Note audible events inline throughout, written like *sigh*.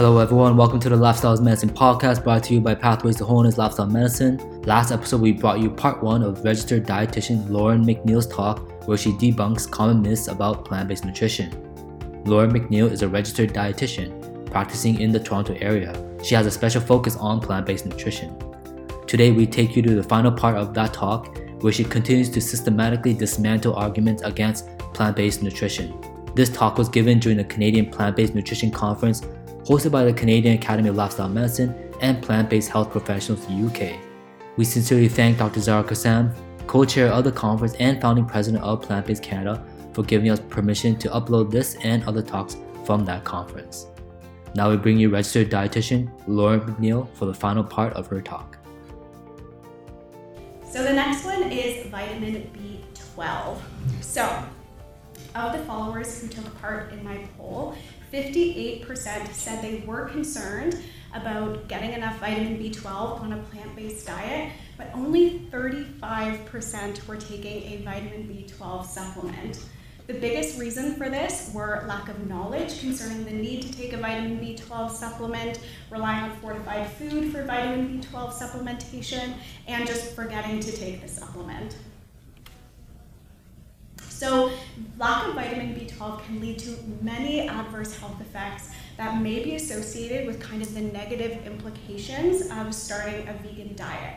Hello, everyone. Welcome to the Lifestyles Medicine podcast brought to you by Pathways to Wholeness Lifestyle Medicine. Last episode, we brought you part one of registered dietitian Lauren McNeil's talk, where she debunks common myths about plant based nutrition. Lauren McNeil is a registered dietitian practicing in the Toronto area. She has a special focus on plant based nutrition. Today, we take you to the final part of that talk, where she continues to systematically dismantle arguments against plant based nutrition. This talk was given during the Canadian Plant Based Nutrition Conference hosted by the Canadian Academy of Lifestyle Medicine and Plant Based Health Professionals UK. We sincerely thank Dr. Zara Kassam, co chair of the conference and founding president of Plant Based Canada, for giving us permission to upload this and other talks from that conference. Now we bring you registered dietitian Lauren McNeil for the final part of her talk. So the next one is vitamin B12. So, of the followers who took part in my poll, 58% said they were concerned about getting enough vitamin B12 on a plant based diet, but only 35% were taking a vitamin B12 supplement. The biggest reason for this were lack of knowledge concerning the need to take a vitamin B12 supplement, relying on fortified food for vitamin B12 supplementation, and just forgetting to take the supplement. So, lack of vitamin B12 can lead to many adverse health effects that may be associated with kind of the negative implications of starting a vegan diet.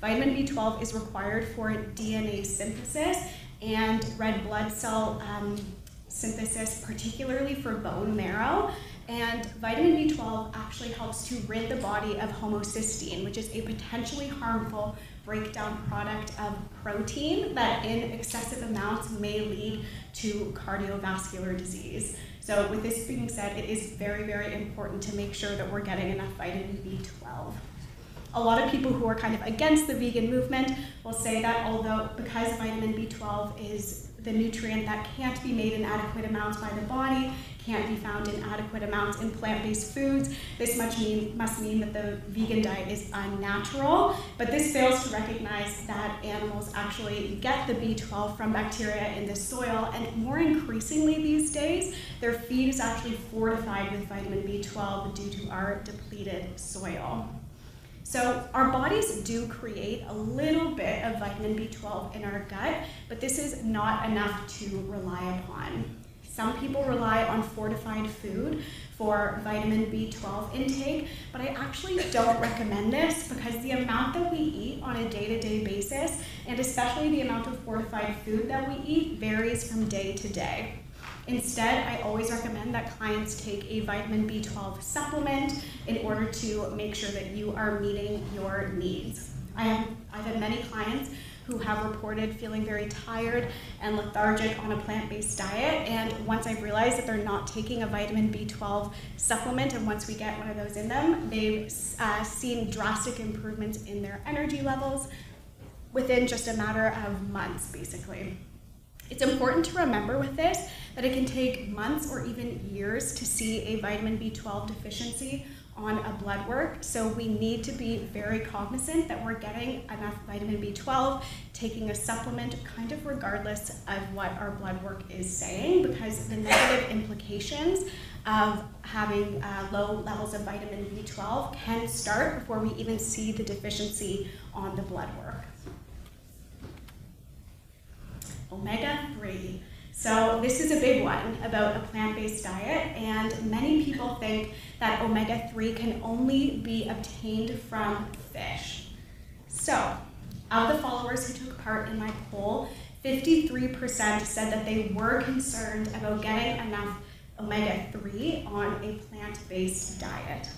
Vitamin B12 is required for DNA synthesis and red blood cell um, synthesis, particularly for bone marrow. And vitamin B12 actually helps to rid the body of homocysteine, which is a potentially harmful breakdown product of protein that in excessive amounts may lead to cardiovascular disease. So with this being said, it is very, very important to make sure that we're getting enough vitamin B12. A lot of people who are kind of against the vegan movement will say that although because vitamin B12 is the nutrient that can't be made in adequate amounts by the body, can't be found in adequate amounts in plant-based foods. This much mean, must mean that the vegan diet is unnatural, but this fails to recognize that animals actually get the B12 from bacteria in the soil, and more increasingly these days, their feed is actually fortified with vitamin B12 due to our depleted soil. So our bodies do create a little bit of vitamin B12 in our gut, but this is not enough to rely upon. Some people rely on fortified food for vitamin B12 intake, but I actually don't recommend this because the amount that we eat on a day to day basis, and especially the amount of fortified food that we eat, varies from day to day. Instead, I always recommend that clients take a vitamin B12 supplement in order to make sure that you are meeting your needs. I have, I've had many clients who have reported feeling very tired and lethargic on a plant based diet. And once I've realized that they're not taking a vitamin B12 supplement, and once we get one of those in them, they've uh, seen drastic improvements in their energy levels within just a matter of months, basically. It's important to remember with this that it can take months or even years to see a vitamin B12 deficiency on a blood work. So we need to be very cognizant that we're getting enough vitamin B12, taking a supplement kind of regardless of what our blood work is saying, because the negative implications of having uh, low levels of vitamin B12 can start before we even see the deficiency on the blood work. Omega 3. So this is a big one about a plant-based diet, and many people think that omega-3 can only be obtained from fish. So, of the followers who took part in my poll, 53% said that they were concerned about getting enough omega-3 on a plant-based diet.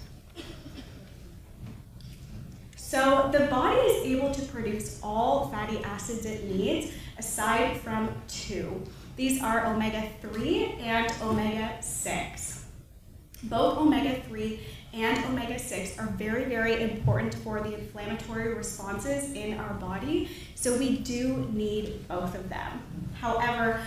So the body is able to produce all fatty acids it needs aside from two. These are omega 3 and omega 6. Both omega 3 and omega 6 are very, very important for the inflammatory responses in our body, so we do need both of them. However,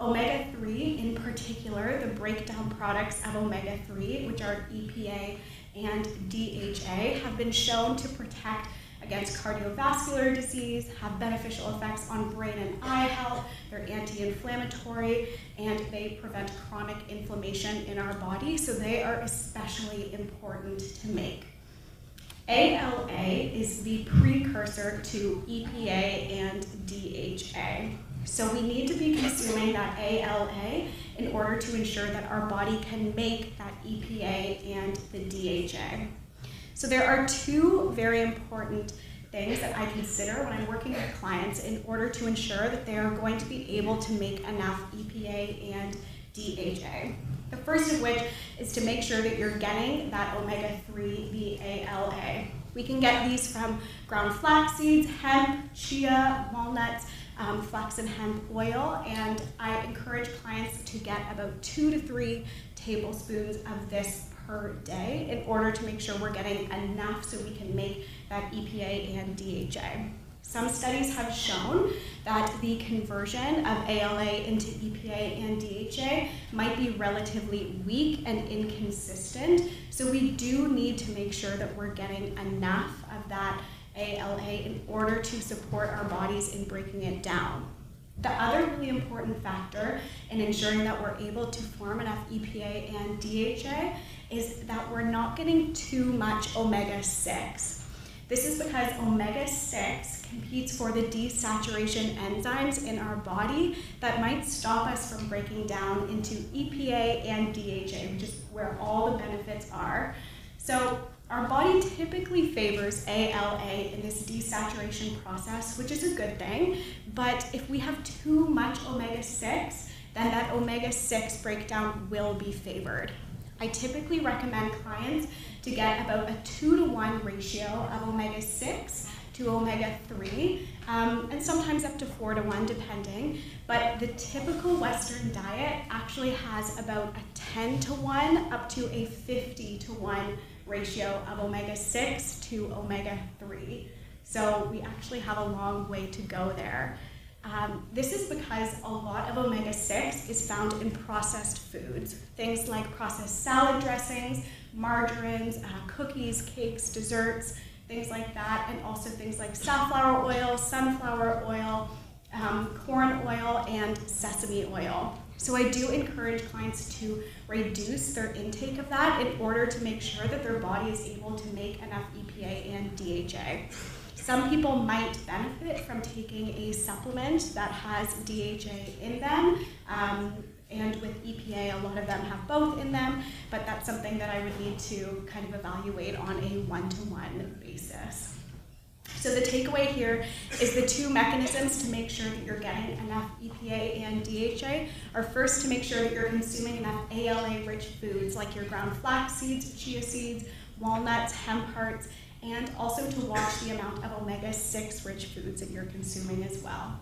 omega 3 in particular, the breakdown products of omega 3, which are EPA and DHA, have been shown to protect against cardiovascular disease, have beneficial effects on brain and eye health, they're anti-inflammatory, and they prevent chronic inflammation in our body, so they are especially important to make. ALA is the precursor to EPA and DHA. So we need to be consuming that ALA in order to ensure that our body can make that EPA and the DHA. So there are two very important things that I consider when I'm working with clients in order to ensure that they are going to be able to make enough EPA and DHA. The first of which is to make sure that you're getting that omega-3 via ALA. We can get these from ground flax seeds, hemp, chia, walnuts, um, flax and hemp oil, and I encourage clients to get about two to three tablespoons of this per day in order to make sure we're getting enough so we can make that EPA and DHA. Some studies have shown that the conversion of ALA into EPA and DHA might be relatively weak and inconsistent, so we do need to make sure that we're getting enough of that ALA in order to support our bodies in breaking it down. The other really important factor in ensuring that we're able to form enough EPA and DHA is that we're not getting too much omega 6. This is because omega 6 competes for the desaturation enzymes in our body that might stop us from breaking down into EPA and DHA, which is where all the benefits are. So, our body typically favors ALA in this desaturation process, which is a good thing, but if we have too much omega 6, then that omega 6 breakdown will be favored. I typically recommend clients to get about a 2 to 1 ratio of omega 6 to omega 3, um, and sometimes up to 4 to 1 depending. But the typical Western diet actually has about a 10 to 1 up to a 50 to 1 ratio of omega 6 to omega 3. So we actually have a long way to go there. Um, this is because a lot of omega 6 is found in processed foods, things like processed salad dressings, margarines, uh, cookies, cakes, desserts, things like that, and also things like safflower oil, sunflower oil, um, corn oil, and sesame oil. So I do encourage clients to reduce their intake of that in order to make sure that their body is able to make enough EPA and DHA. Some people might benefit from taking a supplement that has DHA in them. Um, and with EPA, a lot of them have both in them, but that's something that I would need to kind of evaluate on a one to one basis. So the takeaway here is the two mechanisms to make sure that you're getting enough EPA and DHA are first to make sure that you're consuming enough ALA-rich foods like your ground flax seeds, chia seeds, walnuts, hemp hearts, and also to watch the amount of omega-6 rich foods that you're consuming as well.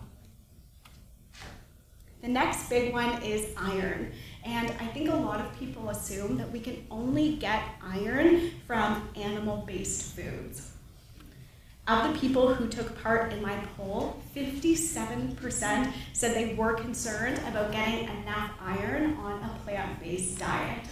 The next big one is iron. And I think a lot of people assume that we can only get iron from animal-based foods. Of the people who took part in my poll, 57% said they were concerned about getting enough iron on a plant-based diet.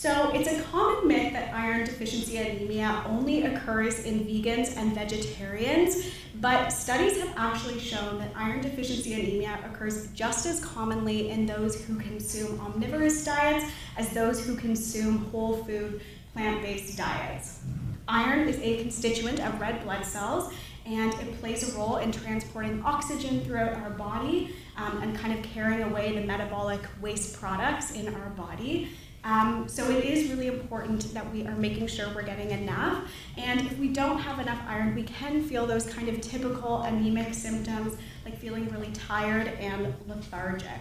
So it's a common myth that iron deficiency anemia only occurs in vegans and vegetarians, but studies have actually shown that iron deficiency anemia occurs just as commonly in those who consume omnivorous diets as those who consume whole food, plant-based diets. Iron is a constituent of red blood cells and it plays a role in transporting oxygen throughout our body um, and kind of carrying away the metabolic waste products in our body. Um, so it is really important that we are making sure we're getting enough. And if we don't have enough iron, we can feel those kind of typical anemic symptoms like feeling really tired and lethargic.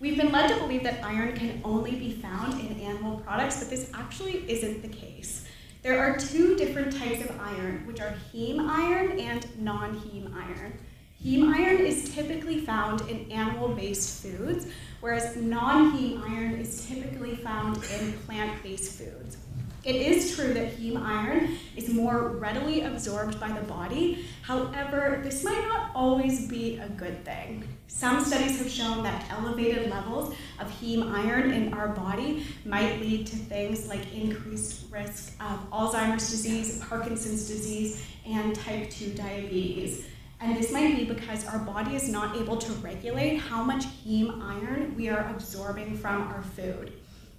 We've been led to believe that iron can only be found in animal products, but this actually isn't the case. There are two different types of iron, which are heme iron and non-heme iron. Heme iron is typically found in animal-based foods, whereas non-heme iron is typically found in plant-based foods. It is true that heme iron is more readily absorbed by the body. However, this might not always be a good thing. Some studies have shown that elevated levels of heme iron in our body might lead to things like increased risk of Alzheimer's disease, Parkinson's disease, and type 2 diabetes. And this might be because our body is not able to regulate how much heme iron we are absorbing from our food.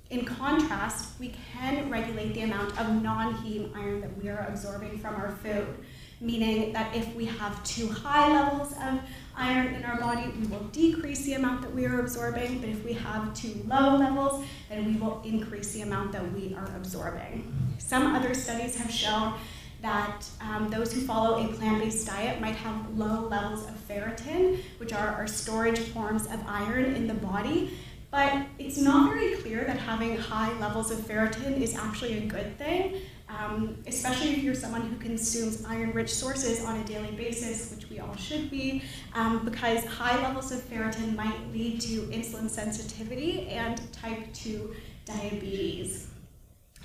In contrast, we can regulate the amount of non-heme iron that we are absorbing from our food, meaning that if we have too high levels of iron in our body, we will decrease the amount that we are absorbing, but if we have too low levels, then we will increase the amount that we are absorbing. Some other studies have shown that um, those who follow a plant-based diet might have low levels of ferritin, which are our storage forms of iron in the body, but it's not very clear that having high levels of ferritin is actually a good thing, um, especially if you're someone who consumes iron-rich sources on a daily basis, which we all should be, um, because high levels of ferritin might lead to insulin sensitivity and type 2 diabetes.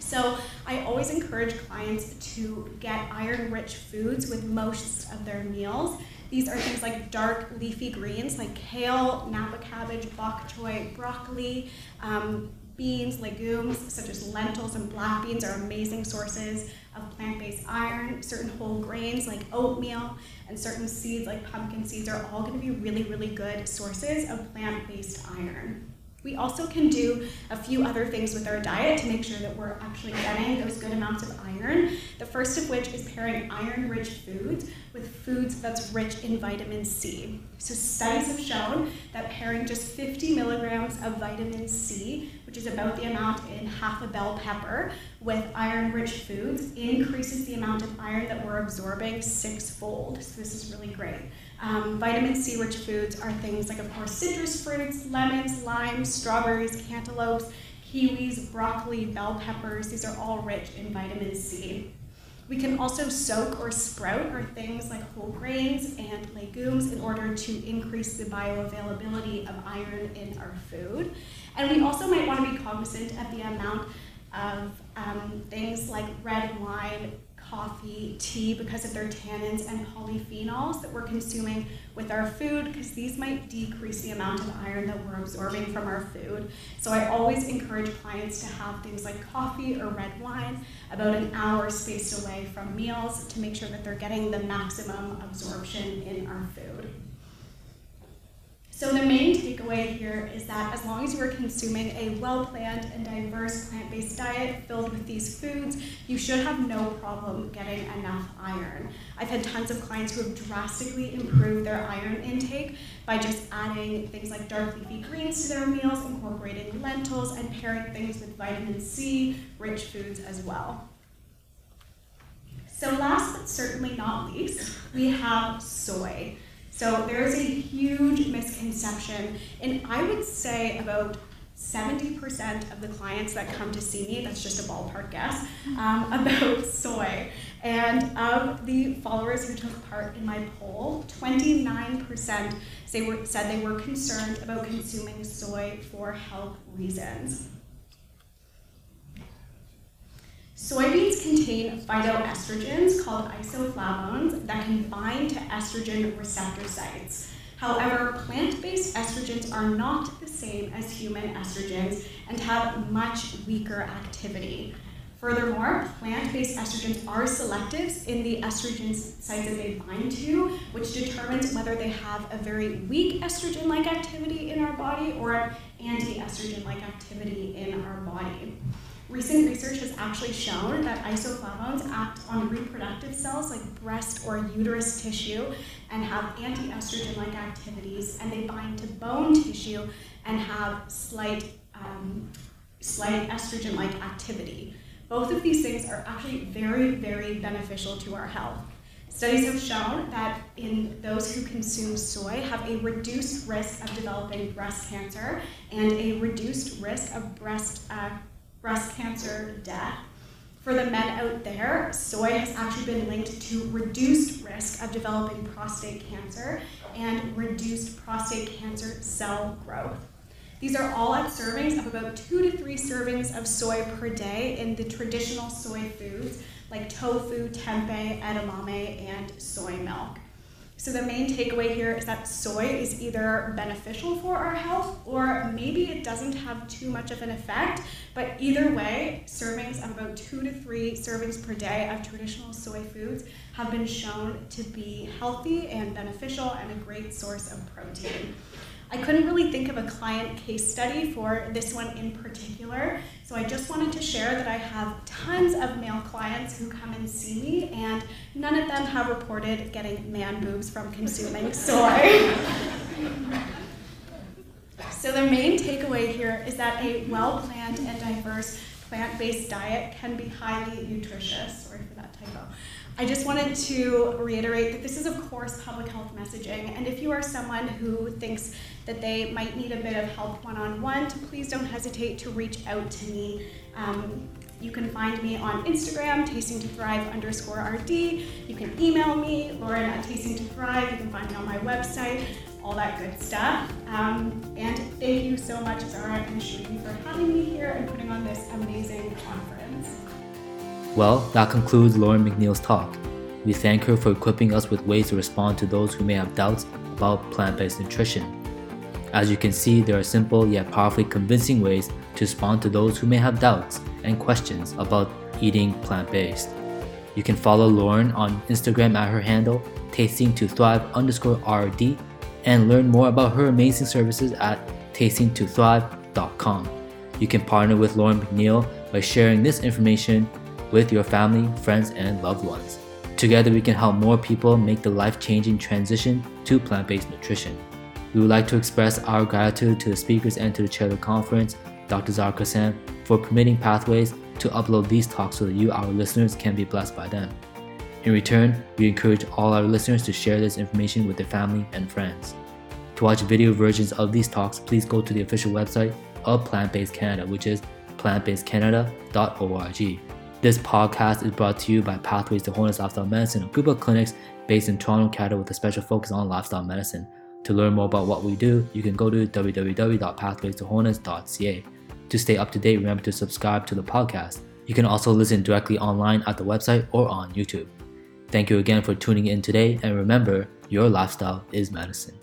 So I always encourage clients to get iron-rich foods with most of their meals these are things like dark leafy greens like kale, napa cabbage, bok choy, broccoli, um, beans, legumes such as lentils and black beans are amazing sources of plant-based iron. Certain whole grains like oatmeal and certain seeds like pumpkin seeds are all going to be really, really good sources of plant-based iron. We also can do a few other things with our diet to make sure that we're actually getting those good amounts of iron. The first of which is pairing iron-rich foods with foods that's rich in vitamin C. So studies have shown that pairing just 50 milligrams of vitamin C, which is about the amount in half a bell pepper, with iron-rich foods increases the amount of iron that we're absorbing sixfold. So this is really great. Um, vitamin C rich foods are things like, of course, citrus fruits, lemons, limes, strawberries, cantaloupes, kiwis, broccoli, bell peppers. These are all rich in vitamin C. We can also soak or sprout or things like whole grains and legumes in order to increase the bioavailability of iron in our food. And we also might want to be cognizant of the amount of um, things like red wine, coffee, tea because of their tannins and polyphenols that we're consuming with our food because these might decrease the amount of iron that we're absorbing from our food. So I always encourage clients to have things like coffee or red wine about an hour spaced away from meals to make sure that they're getting the maximum absorption in our food. So the main takeaway here is that as long as you are consuming a well-planned and diverse plant-based diet filled with these foods, you should have no problem getting enough iron. I've had tons of clients who have drastically improved their iron intake by just adding things like dark leafy greens to their meals, incorporating lentils, and pairing things with vitamin C, rich foods as well. So last but certainly not least, we have soy. So there's a huge misconception, and I would say about 70% of the clients that come to see me, that's just a ballpark guess, um, *laughs* about soy. And of the followers who took part in my poll, 29% say were, said they were concerned about consuming soy for health reasons. Soybeans contain phytoestrogens called isoflavones that can bind to estrogen receptor sites. However, plant-based estrogens are not the same as human estrogens and have much weaker activity. Furthermore, plant-based estrogens are selective in the estrogen sites that they bind to, which determines whether they have a very weak estrogen-like activity in our body or an anti-estrogen-like activity in our body. Recent research has actually shown that isoflavones act on reproductive cells like breast or uterus tissue and have anti-estrogen-like activities, and they bind to bone tissue and have slight, um, slight estrogen-like activity. Both of these things are actually very, very beneficial to our health. Studies have shown that in those who consume soy have a reduced risk of developing breast cancer and a reduced risk of breast uh, breast cancer death. For the men out there, soy has actually been linked to reduced risk of developing prostate cancer and reduced prostate cancer cell growth. These are all at servings of about two to three servings of soy per day in the traditional soy foods like tofu, tempeh, edamame, and soy milk. So the main takeaway here is that soy is either beneficial for our health or maybe it doesn't have too much of an effect. But either way, servings of about two to three servings per day of traditional soy foods have been shown to be healthy and beneficial and a great source of protein. I couldn't really think of a client case study for this one in particular, so I just wanted to share that I have tons of male clients who come and see me, and none of them have reported getting man boobs from consuming *laughs* soy. so the main takeaway here is that a well-planned and diverse plant-based diet can be highly nutritious. Sorry for that. I just wanted to reiterate that this is, of course, public health messaging. And if you are someone who thinks that they might need a bit of help one on one, please don't hesitate to reach out to me. Um, you can find me on Instagram, tasting to thrive underscore RD. You can email me, Lauren at tasting to thrive. You can find me on my website, all that good stuff. Um, and thank you so much, Zara and Shruti, for having me here and putting on this amazing conference. Well, that concludes Lauren McNeil's talk. We thank her for equipping us with ways to respond to those who may have doubts about plant based nutrition. As you can see, there are simple yet powerfully convincing ways to respond to those who may have doubts and questions about eating plant based. You can follow Lauren on Instagram at her handle, tasting thrive underscore RD, and learn more about her amazing services at tastingtothrive.com. You can partner with Lauren McNeil by sharing this information with your family, friends, and loved ones. Together, we can help more people make the life changing transition to plant based nutrition. We would like to express our gratitude to the speakers and to the chair of the conference, Dr. Kassam, for permitting Pathways to upload these talks so that you, our listeners, can be blessed by them. In return, we encourage all our listeners to share this information with their family and friends. To watch video versions of these talks, please go to the official website of Plant Based Canada, which is plantbasedcanada.org. This podcast is brought to you by Pathways to Wholeness Lifestyle Medicine, a group of clinics based in Toronto, Canada, with a special focus on lifestyle medicine. To learn more about what we do, you can go to www.pathwaystoWholeness.ca. To stay up to date, remember to subscribe to the podcast. You can also listen directly online at the website or on YouTube. Thank you again for tuning in today, and remember, your lifestyle is medicine.